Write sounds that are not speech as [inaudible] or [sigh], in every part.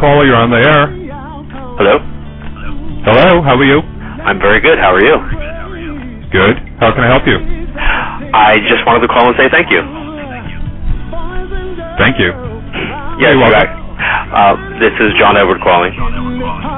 Caller. You're on the air. Hello. Hello. How are you? I'm very good. How are you? Good. How can I help you? I just wanted to call and say thank you. Thank you. Yes, You're welcome. Uh, this is John Edward calling.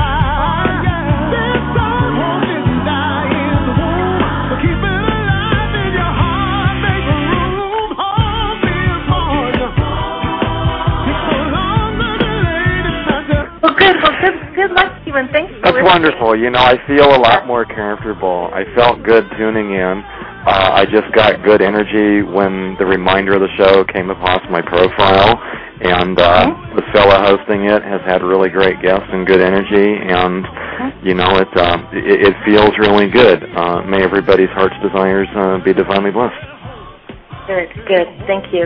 wonderful. You know, I feel a lot more comfortable. I felt good tuning in. Uh, I just got good energy when the reminder of the show came across my profile, and uh, the fella hosting it has had really great guests and good energy, and you know, it uh, it, it feels really good. Uh, may everybody's heart's desires uh, be divinely blessed. Good. Good. Thank you.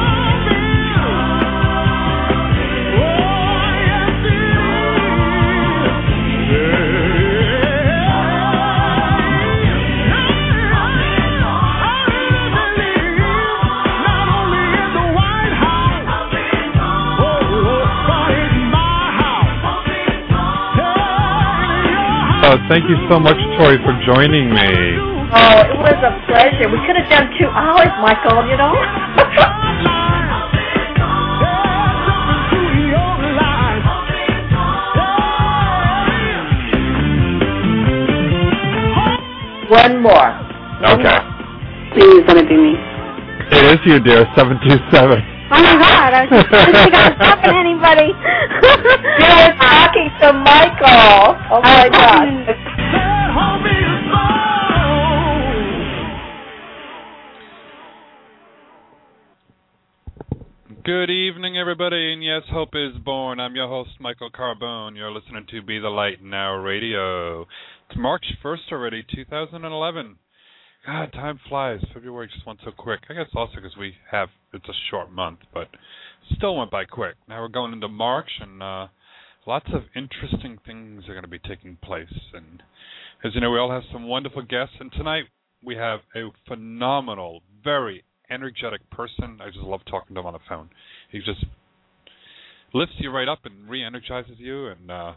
Oh, thank you so much, Tori, for joining me. Oh, it was a pleasure. We could have done two hours, Michael, you know? One more. Okay. Please let it be me. It is you, dear. Seven two seven. Oh my God! I was just I didn't think I was talking to anybody. [laughs] [laughs] You were talking to Michael. Oh my [laughs] God. Good evening, everybody, and yes, hope is born. I'm your host, Michael Carbone. You're listening to Be the Light Now Radio. It's March 1st already, 2011. God, time flies. February just went so quick. I guess also because we have, it's a short month, but still went by quick. Now we're going into March, and uh, lots of interesting things are going to be taking place. And as you know, we all have some wonderful guests, and tonight we have a phenomenal, very energetic person. I just love talking to him on the phone. He just lifts you right up and re-energizes you. And uh,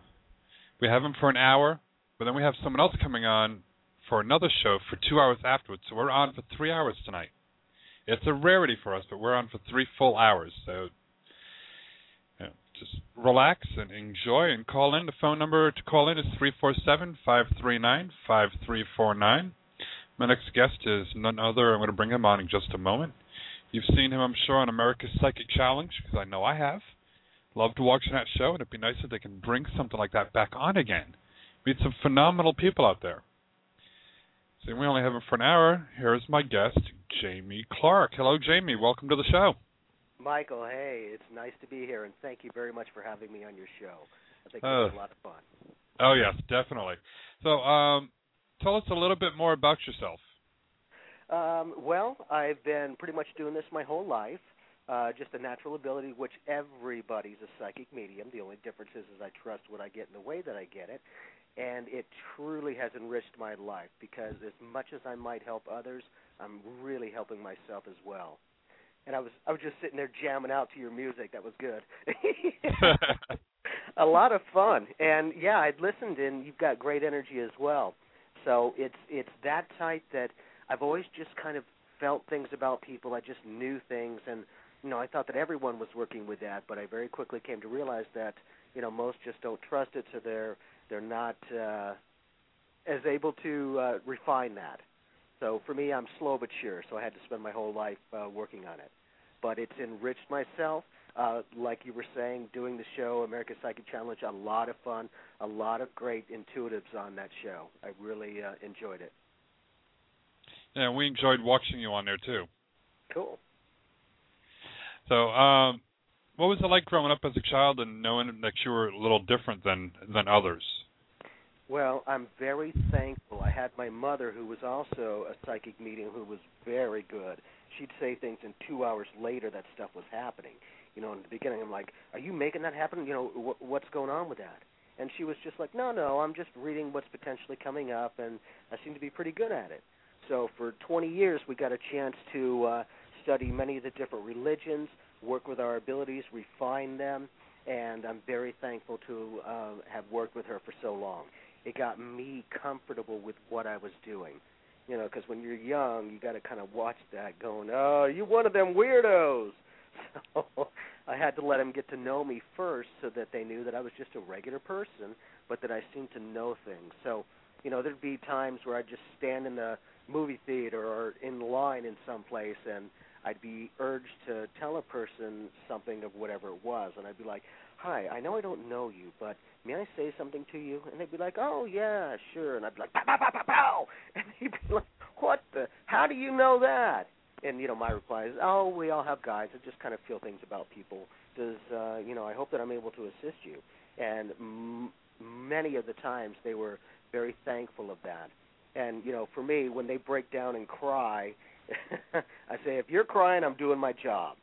we have him for an hour, but then we have someone else coming on for another show for two hours afterwards. So we're on for three hours tonight. It's a rarity for us, but we're on for three full hours. So just relax and enjoy and call in. The phone number to call in is three four seven five three nine five three four nine. My next guest is none other. I'm going to bring him on in just a moment. You've seen him, I'm sure, on America's Psychic Challenge, because I know I have. Loved watching that show, and it'd be nice if they can bring something like that back on again. Meet some phenomenal people out there. So we only have him for an hour. Here's my guest, Jamie Clark. Hello, Jamie. Welcome to the show. Michael, hey, it's nice to be here, and thank you very much for having me on your show. I think it Uh, was a lot of fun. Oh yes, definitely. So, um, tell us a little bit more about yourself. Um, well, I've been pretty much doing this my whole life. Uh, just a natural ability, which everybody's a psychic medium. The only difference is, is I trust what I get in the way that I get it, and it truly has enriched my life because as much as I might help others, I'm really helping myself as well. And I was I was just sitting there jamming out to your music. That was good. [laughs] [laughs] a lot of fun, and yeah, I'd listened, and you've got great energy as well. So it's it's that type that I've always just kind of felt things about people. I just knew things, and you know, I thought that everyone was working with that, but I very quickly came to realize that you know most just don't trust it, so they're they're not uh, as able to uh, refine that. So for me, I'm slow but sure. So I had to spend my whole life uh, working on it, but it's enriched myself. Uh, like you were saying, doing the show, America's Psychic Challenge, a lot of fun, a lot of great intuitives on that show. I really uh, enjoyed it. Yeah, we enjoyed watching you on there too. Cool. So, um, what was it like growing up as a child and knowing that you were a little different than than others? Well, I'm very thankful. I had my mother, who was also a psychic medium, who was very good. She'd say things, and two hours later, that stuff was happening. You know, in the beginning, I'm like, "Are you making that happen? You know, wh- what's going on with that?" And she was just like, "No, no, I'm just reading what's potentially coming up, and I seem to be pretty good at it." So for 20 years, we got a chance to uh, study many of the different religions, work with our abilities, refine them, and I'm very thankful to uh, have worked with her for so long. It got me comfortable with what I was doing. You know, because when you're young, you got to kind of watch that, going, "Oh, you one of them weirdos." [laughs] So I had to let them get to know me first, so that they knew that I was just a regular person, but that I seemed to know things. So, you know, there'd be times where I'd just stand in the movie theater or in line in some place, and I'd be urged to tell a person something of whatever it was, and I'd be like, "Hi, I know I don't know you, but may I say something to you?" And they'd be like, "Oh yeah, sure," and I'd be like, "Pow pow pow pow pow," [laughs] and they'd be like, "What the? How do you know that?" And you know, my reply is, "Oh, we all have guides. I just kind of feel things about people. Does uh, you know? I hope that I'm able to assist you." And m- many of the times, they were very thankful of that. And you know, for me, when they break down and cry, [laughs] I say, if you're crying, I'm doing my job.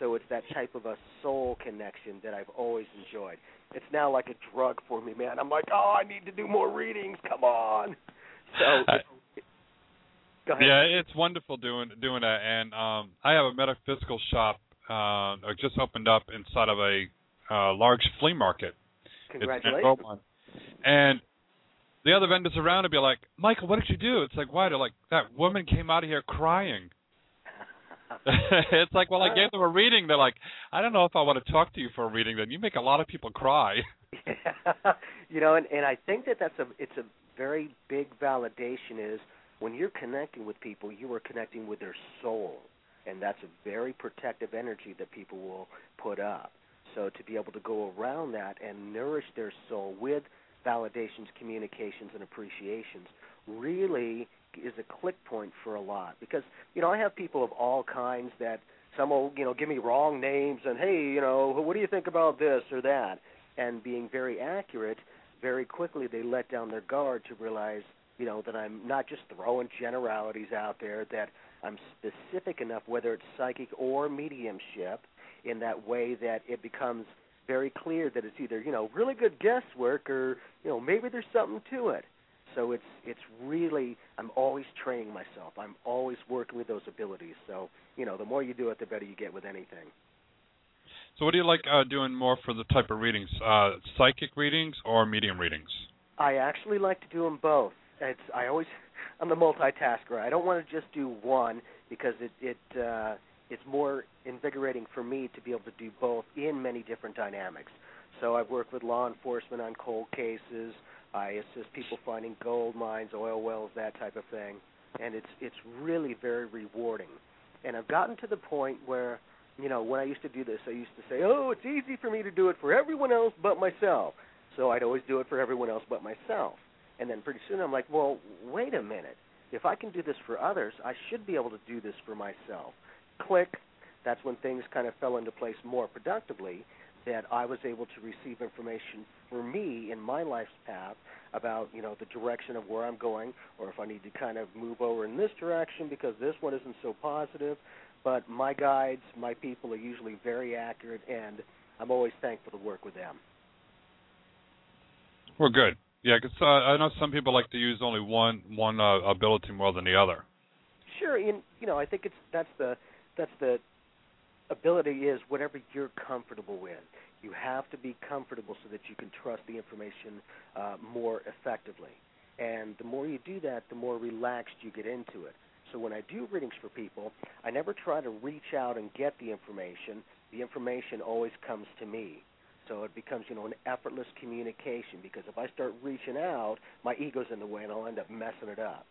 So it's that type of a soul connection that I've always enjoyed. It's now like a drug for me, man. I'm like, oh, I need to do more readings. Come on. [laughs] So, I-. Yeah, it's wonderful doing doing that. And um, I have a metaphysical shop uh, just opened up inside of a uh, large flea market. Congratulations. And the other vendors around would be like, Michael, what did you do? It's like, why? They're like, that woman came out of here crying. [laughs] it's like, well, I gave them a reading. They're like, I don't know if I want to talk to you for a reading. Then you make a lot of people cry. [laughs] you know, and, and I think that that's a it's a very big validation is when you're connecting with people, you are connecting with their soul, and that's a very protective energy that people will put up. So to be able to go around that and nourish their soul with validations, communications, and appreciations really is a click point for a lot because you know I have people of all kinds that some will you know give me wrong names and hey you know what do you think about this or that? And being very accurate very quickly they let down their guard to realize you know that I'm not just throwing generalities out there that I'm specific enough whether it's psychic or mediumship in that way that it becomes very clear that it's either you know really good guesswork or you know maybe there's something to it so it's it's really I'm always training myself. I'm always working with those abilities. So you know, the more you do it, the better you get with anything. So, what do you like uh, doing more for the type of readings? Uh, psychic readings or medium readings? I actually like to do them both. It's I always [laughs] I'm the multitasker. I don't want to just do one because it it uh, it's more invigorating for me to be able to do both in many different dynamics. So I've worked with law enforcement on cold cases. I assist people finding gold mines, oil wells, that type of thing, and it's it's really very rewarding. And I've gotten to the point where, you know, when I used to do this, I used to say, "Oh, it's easy for me to do it for everyone else but myself." So I'd always do it for everyone else but myself. And then pretty soon I'm like, "Well, wait a minute. If I can do this for others, I should be able to do this for myself." Click. That's when things kind of fell into place more productively that I was able to receive information for me in my life's path about you know the direction of where I'm going, or if I need to kind of move over in this direction because this one isn't so positive. But my guides, my people are usually very accurate, and I'm always thankful to work with them. Well, good. Yeah, because uh, I know some people like to use only one one uh, ability more than the other. Sure, and you know I think it's that's the that's the ability is whatever you're comfortable with. You have to be comfortable so that you can trust the information uh, more effectively. And the more you do that, the more relaxed you get into it. So when I do readings for people, I never try to reach out and get the information. The information always comes to me. So it becomes, you know, an effortless communication because if I start reaching out, my ego's in the way and I'll end up messing it up.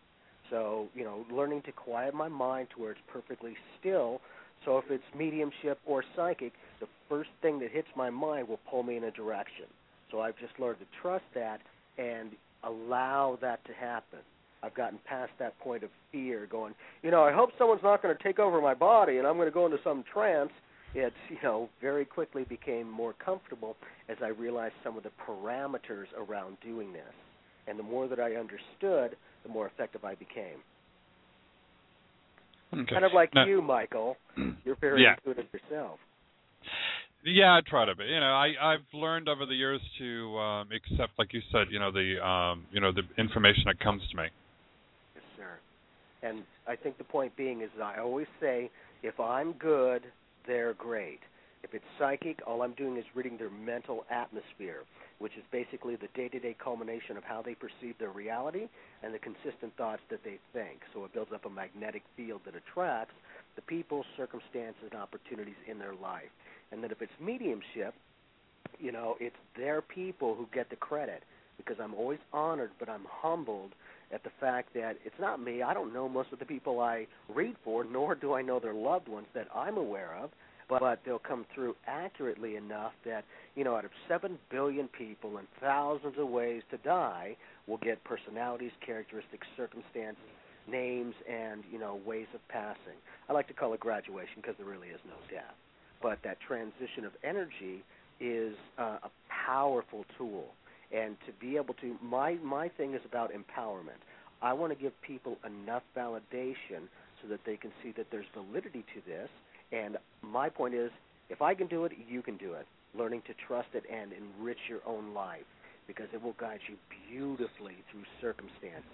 So, you know, learning to quiet my mind to where it's perfectly still so if it's mediumship or psychic, the first thing that hits my mind will pull me in a direction. So I've just learned to trust that and allow that to happen. I've gotten past that point of fear, going, you know, I hope someone's not going to take over my body and I'm going to go into some trance. It's, you know, very quickly became more comfortable as I realized some of the parameters around doing this. And the more that I understood, the more effective I became. Okay. Kind of like Now- you, Michael. You're very Yeah. intuitive yourself. Yeah, I try to be. You know, I I've learned over the years to um accept, like you said, you know, the um you know the information that comes to me. Yes, sir. And I think the point being is that I always say, if I'm good, they're great. If it's psychic, all I'm doing is reading their mental atmosphere, which is basically the day-to-day culmination of how they perceive their reality and the consistent thoughts that they think. So it builds up a magnetic field that attracts the people, circumstances, and opportunities in their life. And then if it's mediumship, you know, it's their people who get the credit because I'm always honored, but I'm humbled at the fact that it's not me. I don't know most of the people I read for, nor do I know their loved ones that I'm aware of. But, they'll come through accurately enough that you know, out of seven billion people and thousands of ways to die, we'll get personalities, characteristics, circumstances, names, and you know, ways of passing. I like to call it graduation because there really is no death. But that transition of energy is uh, a powerful tool and to be able to my my thing is about empowerment i want to give people enough validation so that they can see that there's validity to this and my point is if i can do it you can do it learning to trust it and enrich your own life because it will guide you beautifully through circumstances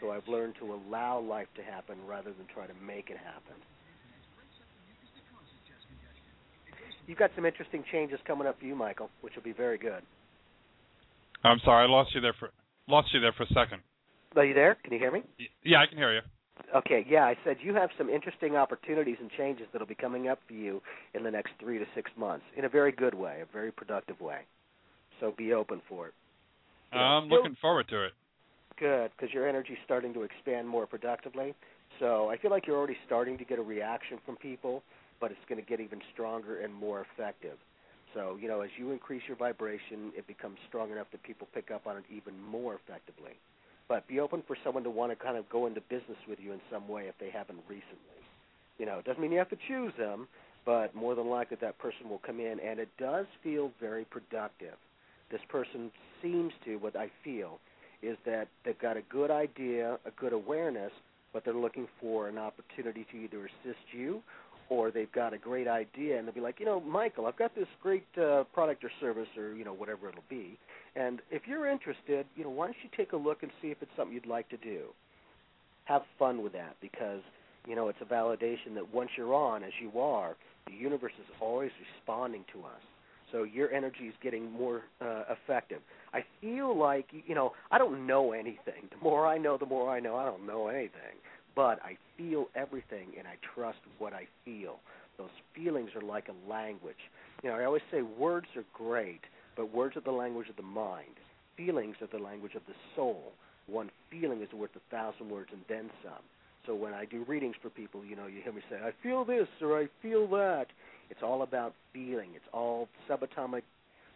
so i've learned to allow life to happen rather than try to make it happen you've got some interesting changes coming up for you michael which will be very good I'm sorry, I lost you there for lost you there for a second. Are you there? Can you hear me? Yeah, I can hear you. Okay, yeah, I said you have some interesting opportunities and changes that'll be coming up for you in the next three to six months in a very good way, a very productive way. So be open for it. You know, I'm looking forward to it. Good, because your energy's starting to expand more productively. So I feel like you're already starting to get a reaction from people, but it's going to get even stronger and more effective. So, you know, as you increase your vibration, it becomes strong enough that people pick up on it even more effectively. But be open for someone to want to kind of go into business with you in some way if they haven't recently. You know, it doesn't mean you have to choose them, but more than likely that person will come in, and it does feel very productive. This person seems to, what I feel, is that they've got a good idea, a good awareness, but they're looking for an opportunity to either assist you or they've got a great idea and they'll be like, you know, Michael, I've got this great uh, product or service or you know whatever it'll be, and if you're interested, you know, why don't you take a look and see if it's something you'd like to do. Have fun with that because you know it's a validation that once you're on, as you are, the universe is always responding to us. So your energy is getting more uh, effective. I feel like you know I don't know anything. The more I know, the more I know. I don't know anything, but I feel everything, and I trust what I feel. Those feelings are like a language. You know, I always say words are great, but words are the language of the mind. Feelings are the language of the soul. One feeling is worth a thousand words and then some. So when I do readings for people, you know, you hear me say, I feel this or I feel that. It's all about feeling. It's all subatomic.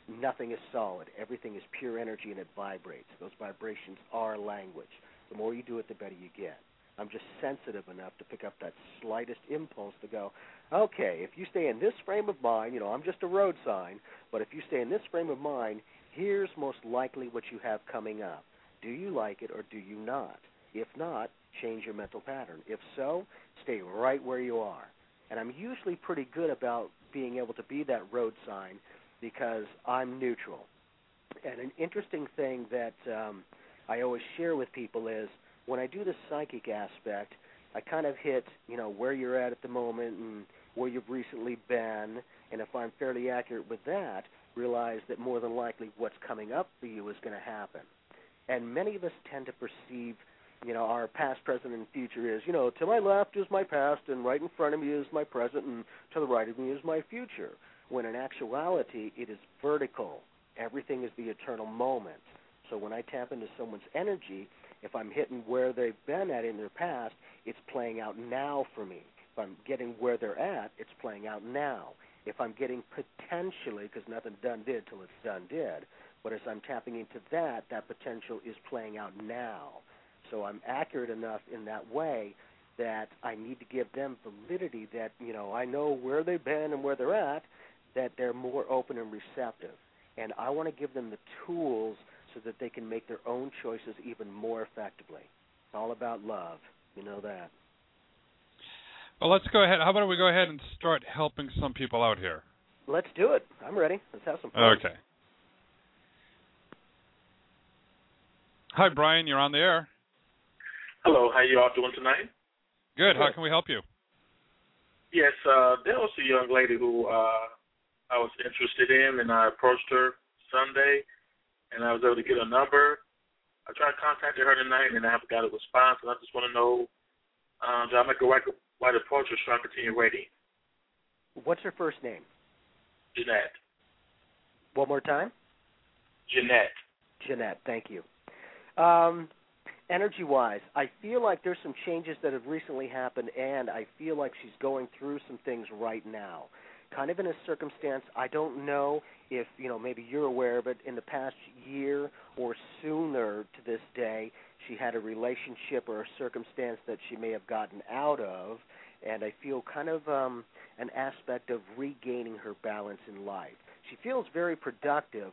Nothing is solid. Everything is pure energy and it vibrates. Those vibrations are language. The more you do it, the better you get. I'm just sensitive enough to pick up that slightest impulse to go, okay, if you stay in this frame of mind, you know, I'm just a road sign, but if you stay in this frame of mind, here's most likely what you have coming up. Do you like it or do you not? If not, change your mental pattern. If so, stay right where you are. And I'm usually pretty good about being able to be that road sign because I'm neutral. And an interesting thing that um, I always share with people is when I do the psychic aspect, I kind of hit, you know, where you're at at the moment and where you've recently been. And if I'm fairly accurate with that, realize that more than likely what's coming up for you is going to happen. And many of us tend to perceive you know, our past, present, and future is, you know, to my left is my past, and right in front of me is my present, and to the right of me is my future. When in actuality, it is vertical. Everything is the eternal moment. So when I tap into someone's energy, if I'm hitting where they've been at in their past, it's playing out now for me. If I'm getting where they're at, it's playing out now. If I'm getting potentially, because nothing done did till it's done did, but as I'm tapping into that, that potential is playing out now. So I'm accurate enough in that way that I need to give them validity that, you know, I know where they've been and where they're at, that they're more open and receptive. And I want to give them the tools so that they can make their own choices even more effectively. It's all about love. You know that. Well, let's go ahead. How about we go ahead and start helping some people out here? Let's do it. I'm ready. Let's have some fun. Okay. Hi, Brian. You're on the air. Hello, how you all doing tonight? Good. How can we help you? Yes, uh, there was a young lady who uh, I was interested in, and I approached her Sunday, and I was able to get a number. I tried contacting her tonight, and I haven't got a response, and I just want to know, um, do I make a right, right approach or should I continue waiting? What's her first name? Jeanette. One more time? Jeanette. Jeanette, thank you. Um, energy wise, I feel like there's some changes that have recently happened, and I feel like she's going through some things right now. Kind of in a circumstance, I don't know if, you know, maybe you're aware of it, in the past year or sooner to this day, she had a relationship or a circumstance that she may have gotten out of, and I feel kind of um, an aspect of regaining her balance in life. She feels very productive,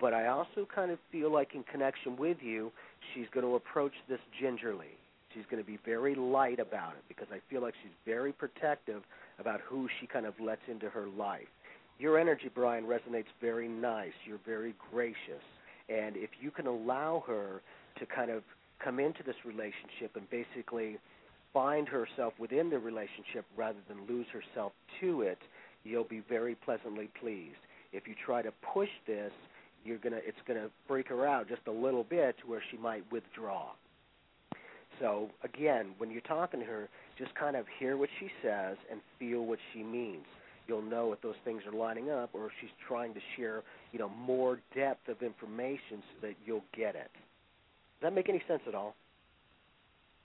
but I also kind of feel like in connection with you, she's going to approach this gingerly. She's going to be very light about it because I feel like she's very protective about who she kind of lets into her life. Your energy, Brian, resonates very nice. You're very gracious. And if you can allow her to kind of come into this relationship and basically find herself within the relationship rather than lose herself to it, you'll be very pleasantly pleased. If you try to push this you're gonna it's gonna freak her out just a little bit to where she might withdraw. So again, when you're talking to her, just kind of hear what she says and feel what she means. You'll know if those things are lining up or if she's trying to share, you know, more depth of information so that you'll get it. Does that make any sense at all?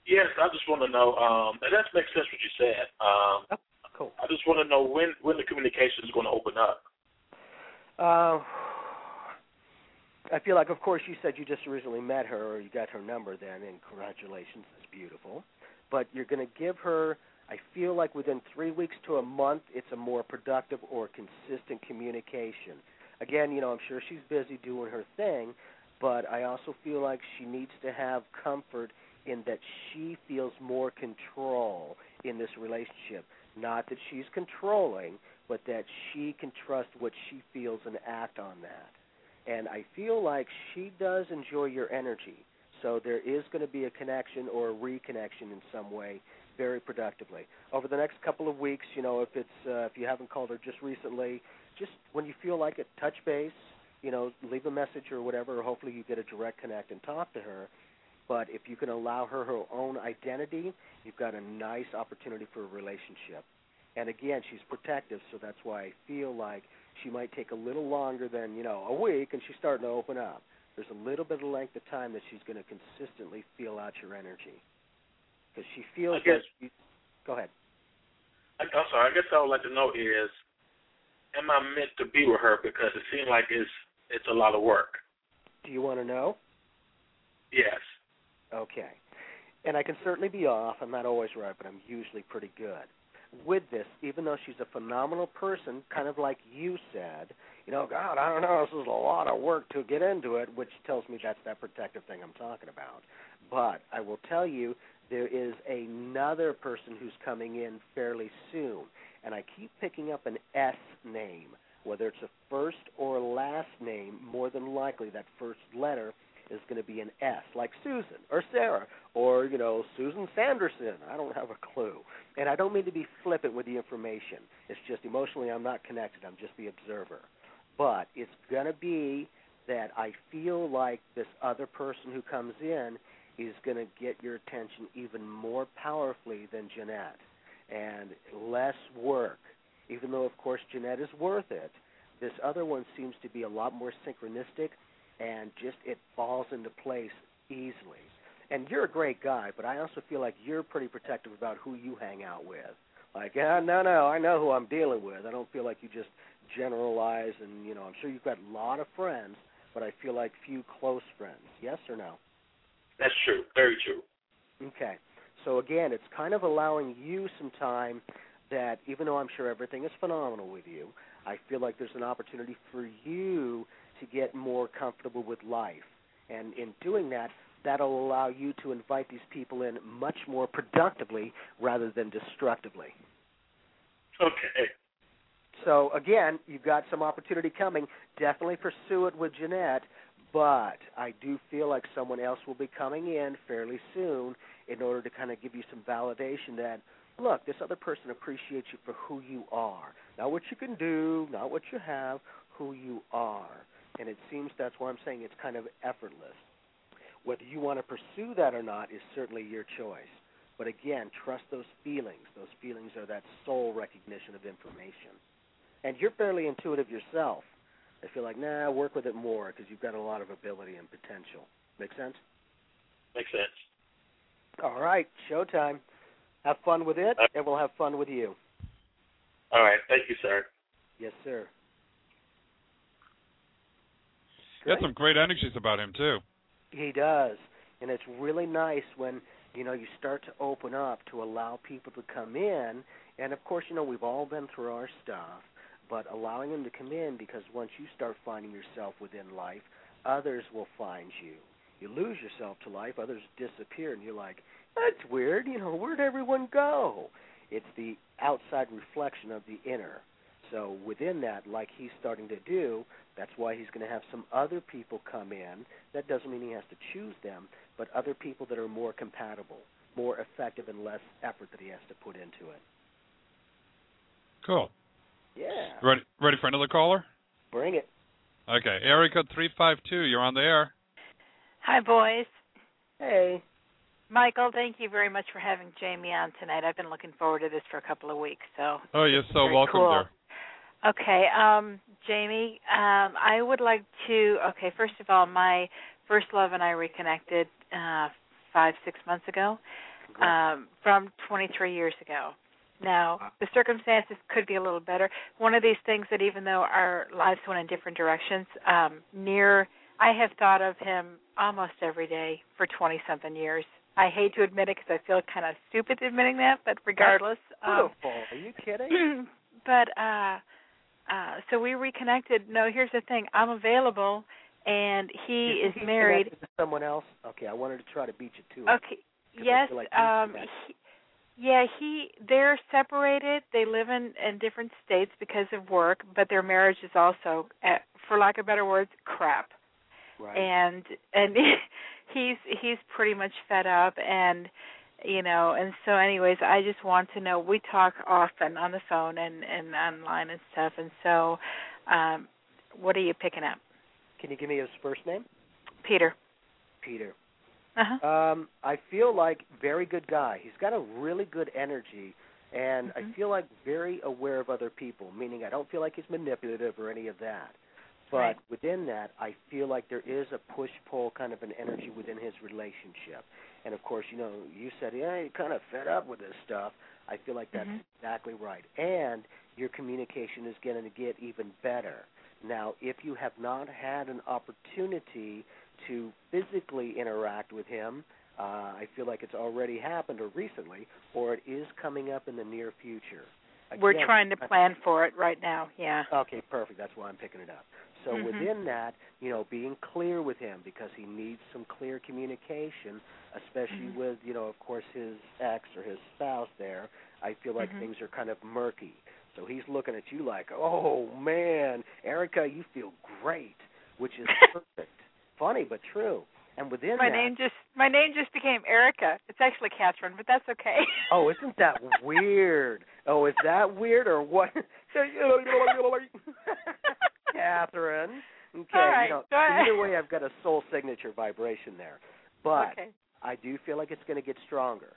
Yes, I just want to know, um, and that makes sense what you said. Um, oh, cool. I just want to know when when the communication is going to open up. Uh, I feel like, of course, you said you just recently met her or you got her number then, and congratulations, that's beautiful. But you're going to give her, I feel like within three weeks to a month, it's a more productive or consistent communication. Again, you know, I'm sure she's busy doing her thing, but I also feel like she needs to have comfort in that she feels more control in this relationship. Not that she's controlling, but that she can trust what she feels and act on that and I feel like she does enjoy your energy. So there is going to be a connection or a reconnection in some way very productively. Over the next couple of weeks, you know, if it's uh, if you haven't called her just recently, just when you feel like it, touch base. You know, leave a message or whatever. Or hopefully, you get a direct connect and talk to her. But if you can allow her her own identity, you've got a nice opportunity for a relationship. And again, she's protective, so that's why I feel like she might take a little longer than you know a week, and she's starting to open up. There's a little bit of length of time that she's going to consistently feel out your energy because she feels guess. You, go ahead. I, I'm sorry. I guess I would like to know is, am I meant to be with her? Because it seems like it's it's a lot of work. Do you want to know? Yes. Okay. And I can certainly be off. I'm not always right, but I'm usually pretty good. With this, even though she's a phenomenal person, kind of like you said, you know, God, I don't know, this is a lot of work to get into it, which tells me that's that protective thing I'm talking about. But I will tell you, there is another person who's coming in fairly soon, and I keep picking up an S name. Whether it's a first or last name, more than likely that first letter is going to be an S, like Susan or Sarah or you know Susan Sanderson. I don't have a clue, and I don't mean to be flippant with the information. It's just emotionally I'm not connected. I'm just the observer. But it's going to be that I feel like this other person who comes in is going to get your attention even more powerfully than Jeanette, and less work. Even though of course Jeanette is worth it, this other one seems to be a lot more synchronistic and just it falls into place easily. And you're a great guy, but I also feel like you're pretty protective about who you hang out with. Like, ah, no, no, I know who I'm dealing with. I don't feel like you just generalize, and you know, I'm sure you've got a lot of friends, but I feel like few close friends. Yes or no? That's true. Very true. Okay. So again, it's kind of allowing you some time that even though I'm sure everything is phenomenal with you, I feel like there's an opportunity for you to get more comfortable with life. And in doing that, that'll allow you to invite these people in much more productively rather than destructively. Okay. So again, you've got some opportunity coming. Definitely pursue it with Jeanette, but I do feel like someone else will be coming in fairly soon in order to kind of give you some validation that look, this other person appreciates you for who you are, not what you can do, not what you have, who you are. And it seems that's why I'm saying it's kind of effortless. Whether you want to pursue that or not is certainly your choice. But again, trust those feelings. Those feelings are that soul recognition of information. And you're fairly intuitive yourself. I feel like, nah, work with it more because you've got a lot of ability and potential. Make sense? Makes sense. All right, showtime. Have fun with it, and we'll have fun with you. All right. Thank you, sir. Yes, sir. He had some great energies about him too. He does, and it's really nice when you know you start to open up to allow people to come in. And of course, you know we've all been through our stuff, but allowing them to come in because once you start finding yourself within life, others will find you. You lose yourself to life, others disappear, and you're like, that's weird. You know, where'd everyone go? It's the outside reflection of the inner. So within that, like he's starting to do, that's why he's going to have some other people come in. That doesn't mean he has to choose them, but other people that are more compatible, more effective, and less effort that he has to put into it. Cool. Yeah. Ready ready for another caller? Bring it. Okay. Area code three five two, you're on the air. Hi boys. Hey. Michael, thank you very much for having Jamie on tonight. I've been looking forward to this for a couple of weeks. So Oh, you're so welcome, cool. dear. Okay, um, Jamie, um, I would like to. Okay, first of all, my first love and I reconnected uh, five, six months ago, um, from 23 years ago. Now, the circumstances could be a little better. One of these things that, even though our lives went in different directions, um, near, I have thought of him almost every day for 20 something years. I hate to admit it because I feel kind of stupid admitting that, but regardless, um, Beautiful. Are you kidding? [clears throat] but uh uh so we reconnected. No here's the thing. I'm available and he is He's married. to someone else. Okay, I wanted to try to beat you to it. okay. Yes like um he, yeah he they're separated. They live in in different states because of work but their marriage is also uh, for lack of better words crap. Right. and and [laughs] he's he's pretty much fed up and you know and so anyways i just want to know we talk often on the phone and and online and stuff and so um what are you picking up Can you give me his first name? peter Peter. uh-huh Um, I feel like very good guy. He's got a really good energy, and Mhm. I feel like very aware of other people. Meaning, I don't feel like he's manipulative or any of that. But Right. within that, I feel like there is a push-pull kind of an energy within his relationship. And of course, you know, you said, yeah, you're kind of fed up with this stuff. I feel like that's Mhm. exactly right. And your communication is going to get even better. Now, if you have not had an opportunity to physically interact with him, uh, I feel like it's already happened or recently, or it is coming up in the near future. we're trying to plan for it right now yeah Okay, perfect. That's why I'm picking it up. So Mhm. within that, you know, being clear with him because he needs some clear communication, especially Mhm. with, you know, of course his ex or his spouse there. I feel like Mhm. things are kind of murky. So he's looking at you like, "Oh man, Erica, you feel great," which is [laughs] perfect. Funny but true. And within my that, name just my name just became erica it's actually catherine but that's okay [laughs] Oh, isn't that weird? Oh, is that weird or what? Catherine. [laughs] Okay, right, you know, go ahead. either way, I've got a soul signature vibration there. But okay I do feel like it's going to get stronger.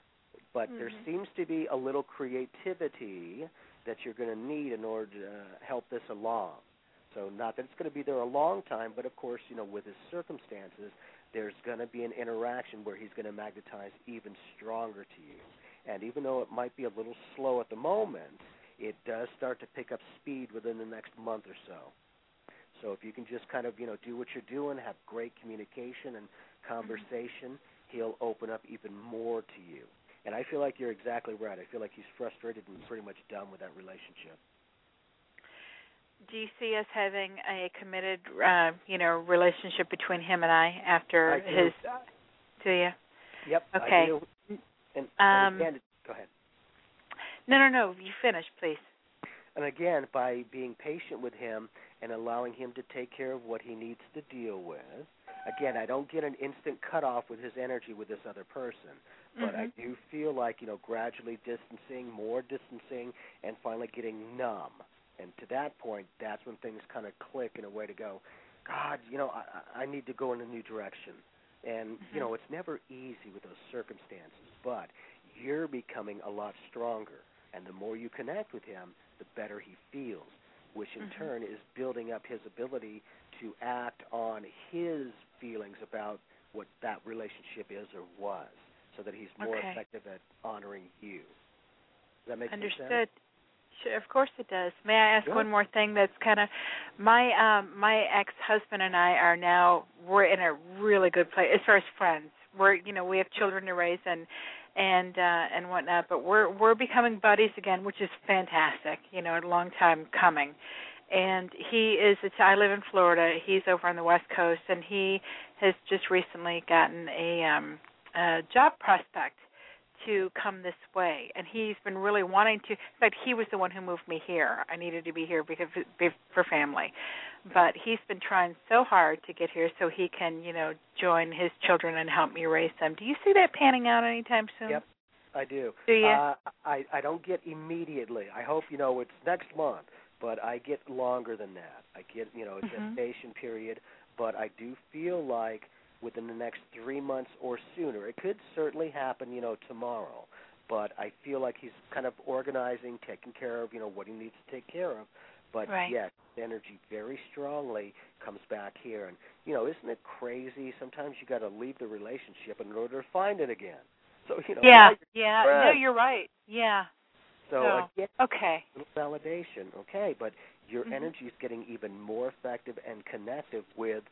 But there Mhm. seems to be a little creativity that you're going to need in order to uh, help this along. So not that it's going to be there a long time, but of course, you know, with his circumstances, there's going to be an interaction where he's going to magnetize even stronger to you. And even though it might be a little slow at the moment, it does start to pick up speed within the next month or so. So if you can just kind of, you know, do what you're doing, have great communication and conversation, he'll open up even more to you. And I feel like you're exactly right. I feel like he's frustrated and pretty much done with that relationship. do you see us having a committed uh you know relationship between him and i after I do. his do you Yep. Okay. And, Um, and again, go ahead. no no no you finish please And again, by being patient with him and allowing him to take care of what he needs to deal with. Again, I don't get an instant cutoff with his energy with this other person, but I Mhm. do feel like you know gradually distancing, more distancing, and finally getting numb. And to that point, that's when things kind of click in a way to go. God, you know, I, I I need to go in a new direction. And you know, it's never easy with those circumstances, but you're becoming a lot stronger. And the more you connect with him, the better he feels, which in Mhm. turn is building up his ability to act on his feelings about what that relationship is or was, so that he's more Okay. effective at honoring you. Does that make some sense? Understood. Sure, of course it does. May I ask one more thing? That's kind of my um my ex-husband and I are now we're in a really good place as far as friends. We're you know we have children to raise and and uh and whatnot, but we're we're becoming buddies again, which is fantastic. You know, a long time coming. And he is. It's, I live in Florida. He's over on the West Coast, and he has just recently gotten a um a job prospect to come this way and he's been really wanting to in fact he was the one who moved me here i needed to be here because for family but he's been trying so hard to get here so he can you know join his children and help me raise them do you see that panning out anytime soon Yep, I do. Do you? Uh, I I don't get immediately. I hope you know it's next month, but I get longer than that. I get you know a Mhm. gestation period, but I do feel like within the next three months or sooner. It could certainly happen, you know, tomorrow. But I feel like he's kind of organizing, taking care of, you know, what he needs to take care of. But Right. yes, energy very strongly comes back here. And you know, isn't it crazy? Sometimes you got to leave the relationship in order to find it again. [laughs] So you know, yeah yeah no friends. you're right yeah So No. again, okay validation, okay, but your Mhm. energy is getting even more effective and connective with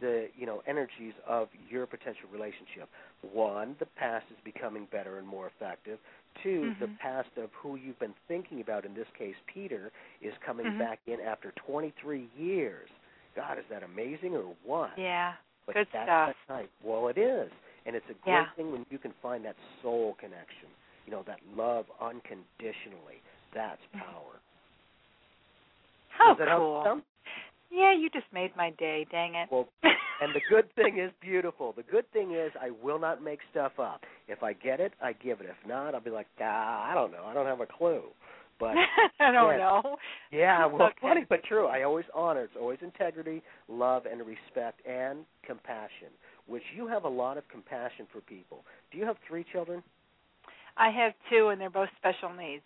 the you know energies of your potential relationship. One, the past is becoming better and more effective. 2 the Mhm. past of who you've been thinking about, in this case Peter, is coming Mhm. back in after 23 years. God, is that amazing or what? yeah But good that's stuff that type. Well, it is, and it's a great Yeah. thing when you can find that soul connection. You know, that love unconditionally. That's Mm-hmm. power. how Does that cool? Yeah you just made my day dang it Well, and the good thing is beautiful. The good thing is I will not make stuff up. If I get it, I give it. If not, I'll be like, ah, I don't know. I don't have a clue. But [laughs] I don't know. Yeah, [laughs] well, Okay. funny but true. I always honor. It's always integrity, love, and respect, and compassion. Which you have a lot of compassion for people. Do you have three children? I have two, and they're both special needs.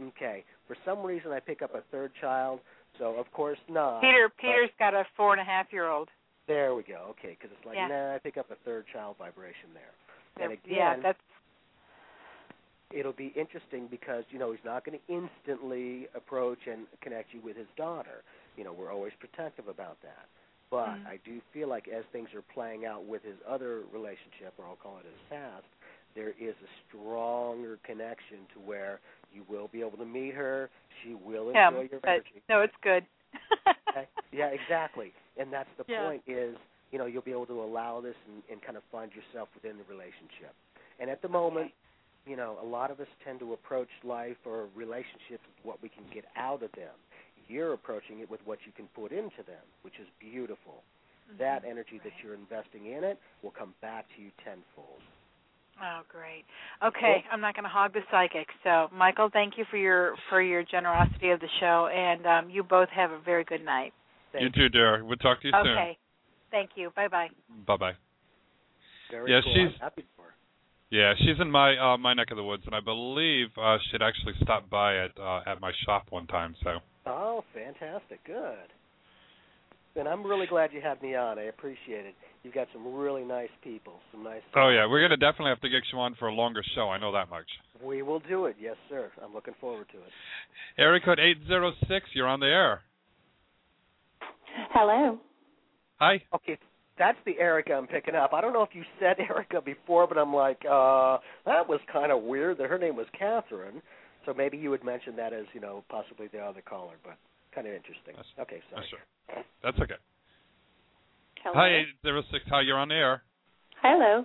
Okay. For some reason, I pick up a third child. So of course not. Peter Peter's got a four and a half year old. There we go. Okay, because it's like, Yeah. nah, I pick up a third child vibration there. And again, yeah, that's it'll be interesting because you know he's not going to instantly approach and connect you with his daughter. You know, we're always protective about that. But Mhm. I do feel like as things are playing out with his other relationship, or I'll call it his past, there is a stronger connection to where you will be able to meet her. She will him. enjoy your energy. no, it's good. [laughs] Okay? yeah, exactly. And that's the Yeah. point is, you know, you'll be able to allow this and, and kind of find yourself within the relationship. And at the moment, you know, a lot of us tend to approach life or relationships with what we can get out of them. You're approaching it with what you can put into them, which is beautiful. That mm-hmm. energy that you're investing in it will come back to you tenfold. Oh, great. Okay, I'm not going to hog the psychic. So, Michael, thank you for your for your generosity of the show, and um, you both have a very good night. You too, dear. We'll talk to you soon. Okay. Thank you. Bye bye. Bye bye. Very Yeah, cool. she's- I'm happy for her. Yeah, she's in my uh my neck of the woods, and I believe uh she'd actually stopped by at uh at my shop one time. So Oh, fantastic. Good. And I'm really glad you had me on. I appreciate it. You've got some really nice people, some nice oh yeah, we're gonna definitely have to get you on for a longer show. I know that much. We will do it. Yes, sir. I'm looking forward to it. Area code eight zero six. You're on the air. Hello. Hi. Okay, that's the Erica I'm picking up. I don't know if you said [laughs] Erica before, but I'm like, uh, that was kind of weird that her name was Catherine. So maybe you would mention that as, you know, possibly the other caller, but kind of interesting. okay, sorry. That's sure. That's okay. Hello. Hi eight zero six. Hi, you're on the air. Hello.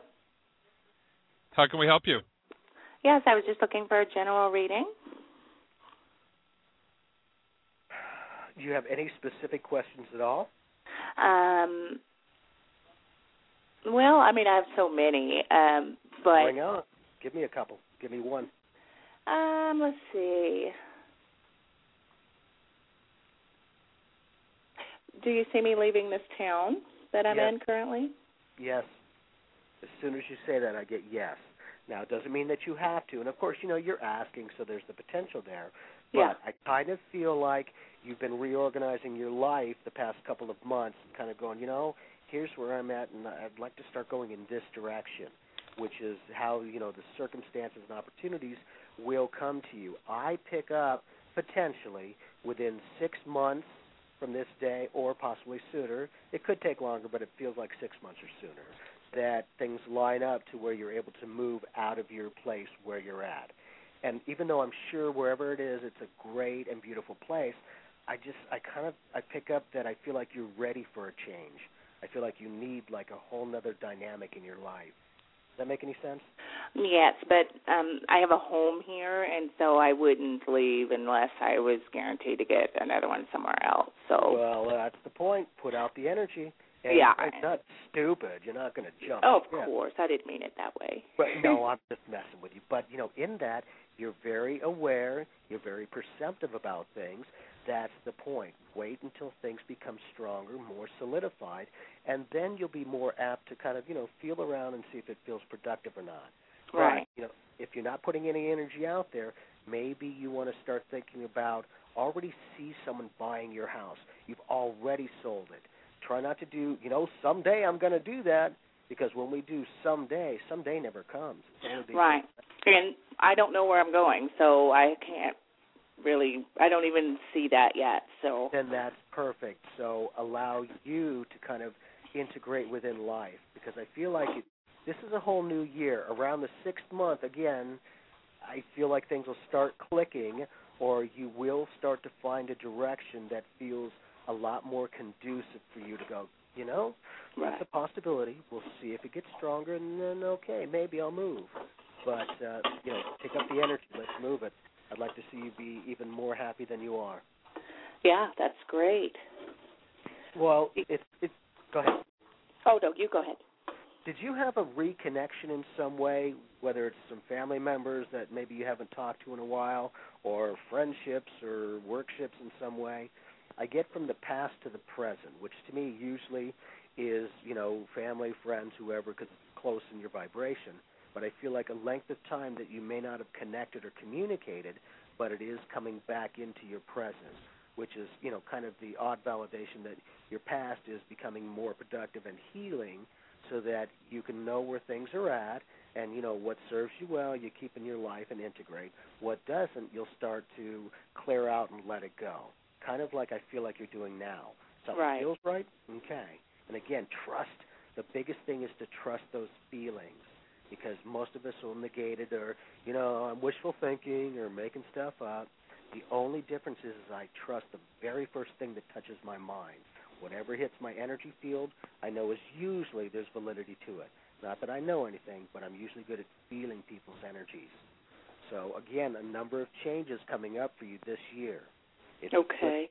How can we help you? Yes, I was just looking for a general reading. Do you have any specific questions at all? Um, well, I mean, I have so many, um, but Bring on. Give me a couple. Give me one. um, let's see. Do you see me leaving this town that I'm Yes. in currently? Yes. As soon as you say that, I get yes. Now, it doesn't mean that you have to. And of course, you know, you're asking, so there's the potential there. But Yeah. I kind of feel like you've been reorganizing your life the past couple of months, kind of going, you know, here's where I'm at, and I'd like to start going in this direction, which is how, you know, the circumstances and opportunities will come to you. I pick up potentially within six months from this day or possibly sooner. It could take longer, but it feels like six months or sooner. That things line up to where you're able to move out of your place where you're at. And even though I'm sure wherever it is, it's a great and beautiful place, I just I kind of I pick up that I feel like you're ready for a change. I feel like you need like a whole nother dynamic in your life. Does that make any sense? Yes, but um I have a home here and so I wouldn't leave unless I was guaranteed to get another one somewhere else. So Well, that's the point. Put out the energy. And Yeah. It's not stupid. You're not going to jump. Oh, of Yeah. course. I didn't mean it that way. But no, [laughs] I'm just messing with you. But you know, in that, you're very aware, you're very perceptive about things. That's the point. Wait until things become stronger, more solidified, and then you'll be more apt to kind of, you know, feel around and see if it feels productive or not. But, Right. you know, if you're not putting any energy out there, maybe you want to start thinking about already see someone buying your house. You've already sold it. Try not to do, you know, someday I'm going to do that because when we do someday, someday never comes. Right. And I don't know where I'm going, so I can't really I don't even see that yet. So Then that's perfect. So allow you to kind of integrate within life because I feel like it, this is a whole new year. Around the sixth month, again, I feel like things will start clicking or you will start to find a direction that feels a lot more conducive for you to go, you know, that's a possibility. We'll see if it gets stronger, and then okay, maybe I'll move. But uh, you know, pick up the energy. Let's move it. I'd like to see you be even more happy than you are. yeah, that's great. Well, it's it's. Go ahead. Oh no, you go ahead. Did you have a reconnection in some way, whether it's some family members that maybe you haven't talked to in a while, or friendships or workships in some way? I get from the past to the present, which to me usually is, you know, family, friends, whoever, because it's close in your vibration. But I feel like a length of time that you may not have connected or communicated, but it is coming back into your presence, which is, you know, kind of the odd validation that your past is becoming more productive and healing so that you can know where things are at and you know what serves you well you keep in your life and integrate. What doesn't you'll start to clear out and let it go. Kind of like i feel like you're doing now. Something Right. feels right? Okay. And again trust. The biggest thing is to trust those feelings because most of us will negate it or you know i'm wishful thinking or making stuff up the only difference is, is i trust the very first thing that touches my mind whatever hits my energy field, I know is usually there's validity to it. Not that I know anything, but I'm usually good at feeling people's energies. So again, a number of changes coming up for you this year. It's Okay.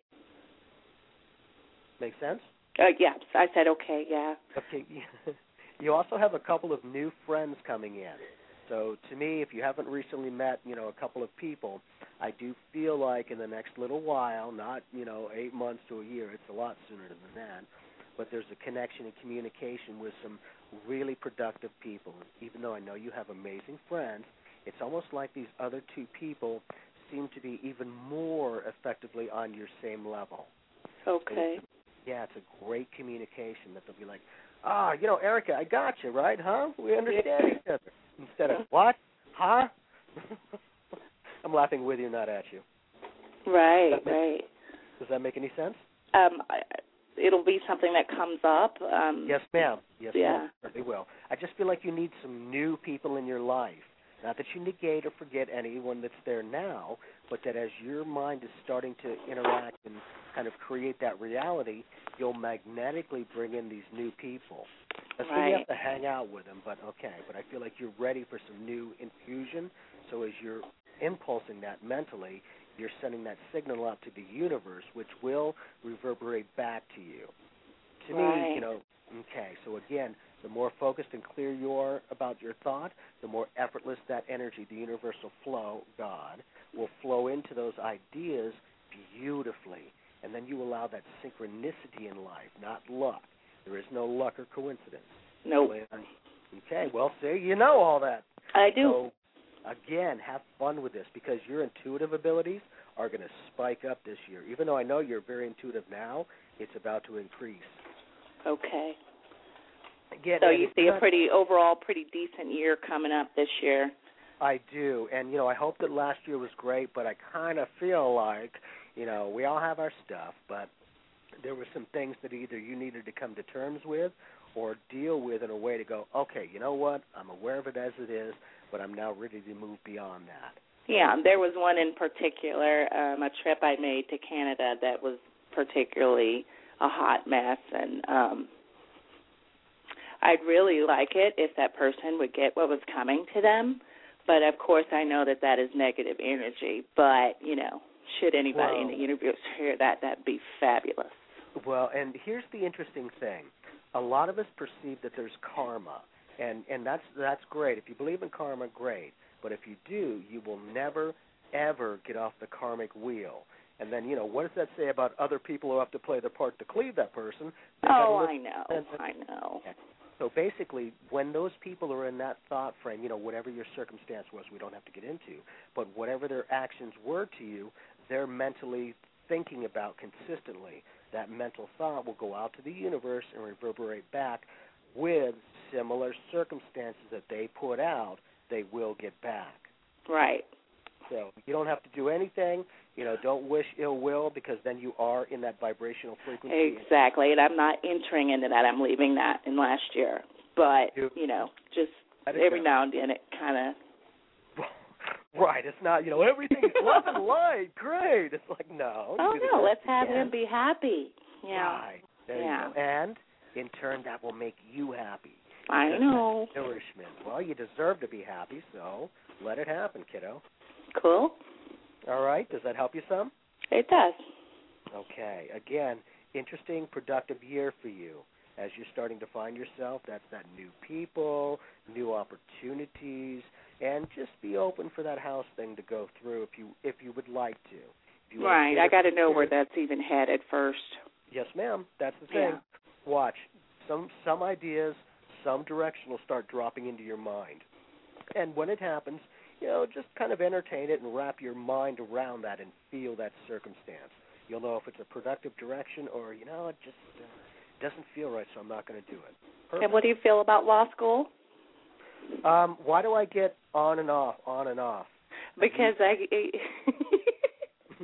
Make sense? Uh, yes, I said okay. Yeah. Okay. [laughs] You also have a couple of new friends coming in. So to me, if you haven't recently met, you know, a couple of people, I do feel like in the next little while, not you know eight months to a year, it's a lot sooner than that, but there's a connection and communication with some really productive people. Even though I know you have amazing friends, it's almost like these other two people seem to be even more effectively on your same level. Okay. Yeah, it's a great communication that they'll be like, ah, you know, Erica, I got you, right? Huh? We understand each other. Instead of [laughs] what? Huh? [laughs] I'm laughing with you, not at you. Right. That makes- Right. Does that make any sense? Um, I, it'll be something that comes up. Um, Yes, ma'am. Yes, Yeah. ma'am. Certainly will. I just feel like you need some new people in your life. Not that you negate or forget anyone that's there now, but that as your mind is starting to interact kind of create that reality, you'll magnetically bring in these new people. That's why you have to hang out with them, but okay. But I feel like you're ready for some new infusion. So as you're impulsing that mentally, you're sending that signal out to the universe, which will reverberate back to you. To me, you know, okay. So again, the more focused and clear you are about your thought, the more effortless that energy, the universal flow, God, will flow into those ideas beautifully. And then you allow that synchronicity in life, not luck. There is no luck or coincidence. No. Nope. Okay, well, see, you know all that. I do. So, again, have fun with this because your intuitive abilities are going to spike up this year. Even though I know you're very intuitive now, it's about to increase. Okay. Again, So you see a pretty overall pretty decent year coming up this year. I do, and you know, I hope that last year was great, but I kind of feel like, you know, we all have our stuff, but there were some things that either you needed to come to terms with or deal with in a way to go, okay, you know what? I'm aware of it as it is, but I'm now ready to move beyond that. Yeah, there was one in particular, um, a trip I made to Canada that was particularly a hot mess, and um, I'd really like it if that person would get what was coming to them. But of course, I know that that is negative energy. But you know, should anybody in the universe hear that, that'd be fabulous. Well, and here's the interesting thing. A lot of us perceive that there's karma, and and that's that's great. If you believe in karma, great. But if you do, you will never ever get off the karmic wheel. And then, you know, what does that say about other people who have to play their part to cleave that person? They gotta Oh, I know, I know. So basically, when those people are in that thought frame, you know, whatever your circumstance was, we don't have to get into, but whatever their actions were to you, they're mentally thinking about consistently. That mental thought will go out to the universe and reverberate back with similar circumstances that they put out, they will get back. Right. So you don't have to do anything. You know, don't wish ill will because then you are in that vibrational frequency. Exactly, and I'm not entering into that. I'm leaving that in last year. But you know, just every go. now and then it kind of Right. It's not, you know, everything is love and light. Great. It's like, no. Oh no, let's have him be happy. Yeah. Right. There Yeah. you go. And in turn, that will make you happy. I know. Nourishment. Well, you deserve to be happy, so let it happen, kiddo. Cool. All right. Does that help you some? It does. Okay. Again, interesting, productive year for you. as you're starting to find yourself. That's that new people, new opportunities, and just be open for that house thing to go through if you if you would like to. You Right. want I got to know where that's even headed first. Yes, ma'am. That's the thing. Yeah. Watch some some ideas, some direction will start dropping into your mind, and when it happens, you know, just kind of entertain it and wrap your mind around that and feel that circumstance. You'll know if it's a productive direction or you know it just uh, doesn't feel right, so I'm not going to do it. And what do you feel about law school? Um, why do I get on and off, on and off? Because I [laughs]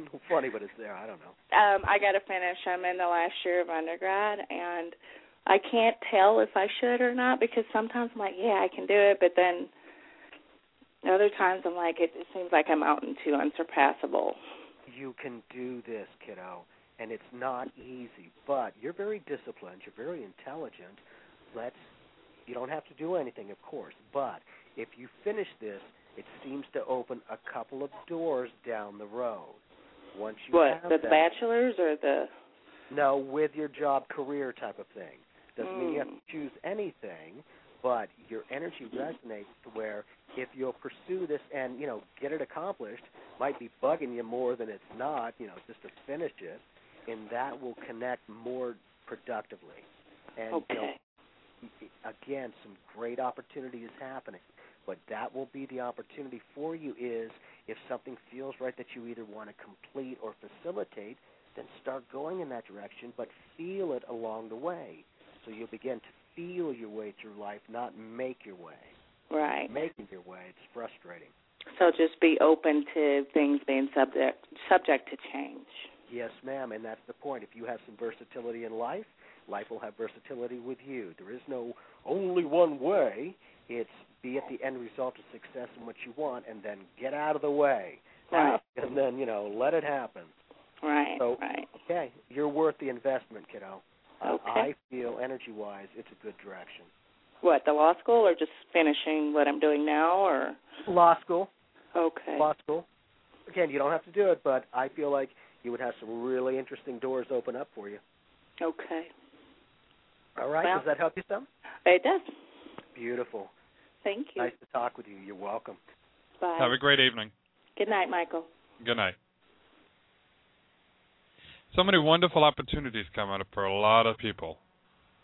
[laughs] Funny, but it's there. I don't know. um I got to finish. I'm in the last year of undergrad and I can't tell if I should or not because sometimes I'm like, yeah, I can do it, but then other times I'm like it, it seems like I'm out into unsurpassable. You can do this, kiddo, and it's not easy. But you're very disciplined. You're very intelligent. Let's. You don't have to do anything, of course. But if you finish this, it seems to open a couple of doors down the road. Once you What, the that, bachelor's or the No, with your job career type of thing. Doesn't mean you have Mm. to choose anything, but your energy resonates to where if you'll pursue this and, you know, get it accomplished, might be bugging you more than it's not, you know, just to finish it, and that will connect more productively. And you know, Okay. Again, some great opportunity is happening. But that will be the opportunity for you is if something feels right that you either want to complete or facilitate, then start going in that direction, but feel it along the way. So you'll begin to feel your way through life, not make your way. Right. Making your way, it's frustrating. So just be open to things being subject subject to change. Yes, ma'am, and that's the point. If you have some versatility in life, life will have versatility with you. There is no only one way. It's be at the end result of success and what you want, and then get out of the way. Right. And then, you know, let it happen. Right. So, right. okay, you're worth the investment, kiddo. Uh, Okay. I feel energy wise, it's a good direction. What, the law school or just finishing what I'm doing now or Law school. Okay. Law school. Again, you don't have to do it, but I feel like you would have some really interesting doors open up for you. Okay. All right, Well- does that help you some? It does. Beautiful. Thank you. Nice to talk with you. You're welcome. Bye. Have a great evening. Good night, Michael. Good night. So many wonderful opportunities come out for a lot of people.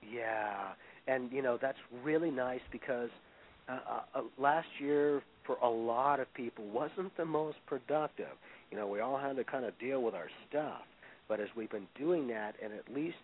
Yeah, and you know that's really nice because uh, uh, uh, last year for a lot of people wasn't the most productive. You know, we all had to kind of deal with our stuff, but as we've been doing that and at least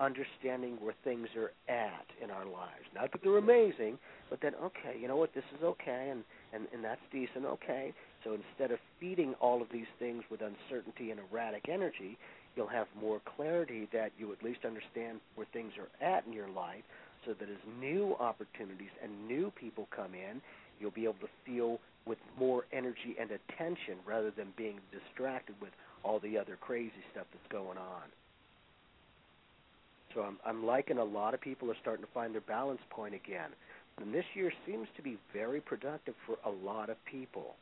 understanding where things are at in our lives, not that they're amazing, but then okay, you know what, this is okay, and and and that's decent, okay. So instead of feeding all of these things with uncertainty and erratic energy, you'll have more clarity that you at least understand where things are at in your life so that as new opportunities and new people come in, you'll be able to feel with more energy and attention rather than being distracted with all the other crazy stuff that's going on. So I'm I'm liking a lot of people are starting to find their balance point again. And this year seems to be very productive for a lot of people.